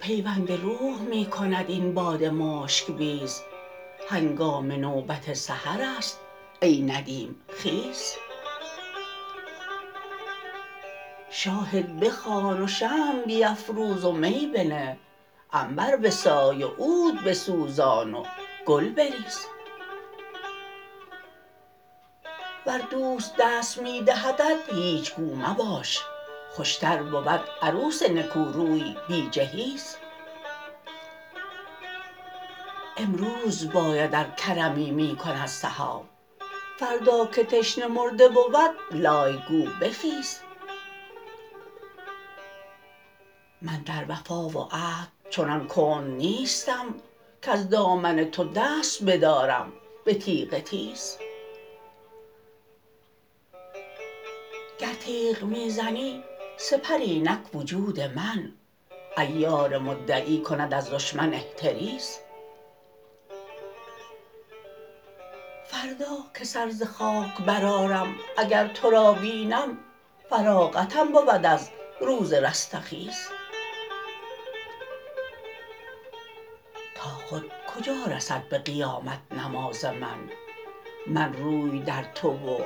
پیوند روح می کند این باد مشک بیز. هنگام نوبت سحرست ای ندیم خیز. شاهد بخوان و شمع بیفروز و می بنه. عنبر بسای و عود بسوزان و گل بریز. ور دوست دست می دهدت هیچ گو مباش. خوشتر بود عروس نکوروی بی جهیز. امروز باید ار کرمی می کند سحاب. فردا که تشنه مرده بود لای گو بخیز. من در وفا و عهد چنان کند نیستم کز دامن تو دست بدارم به تیغ تیز. گر تیغ می زنی سپر اینک وجود من عیار مدعی کند از دشمن احتریز. فردا که سر ز خاک برآرم اگر ترا بینم فراغتم بود از روز رستخیز. خود کجا رسد به قیامت نماز من؟ من روی در تو و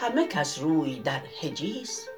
همه کس روی در حجیز.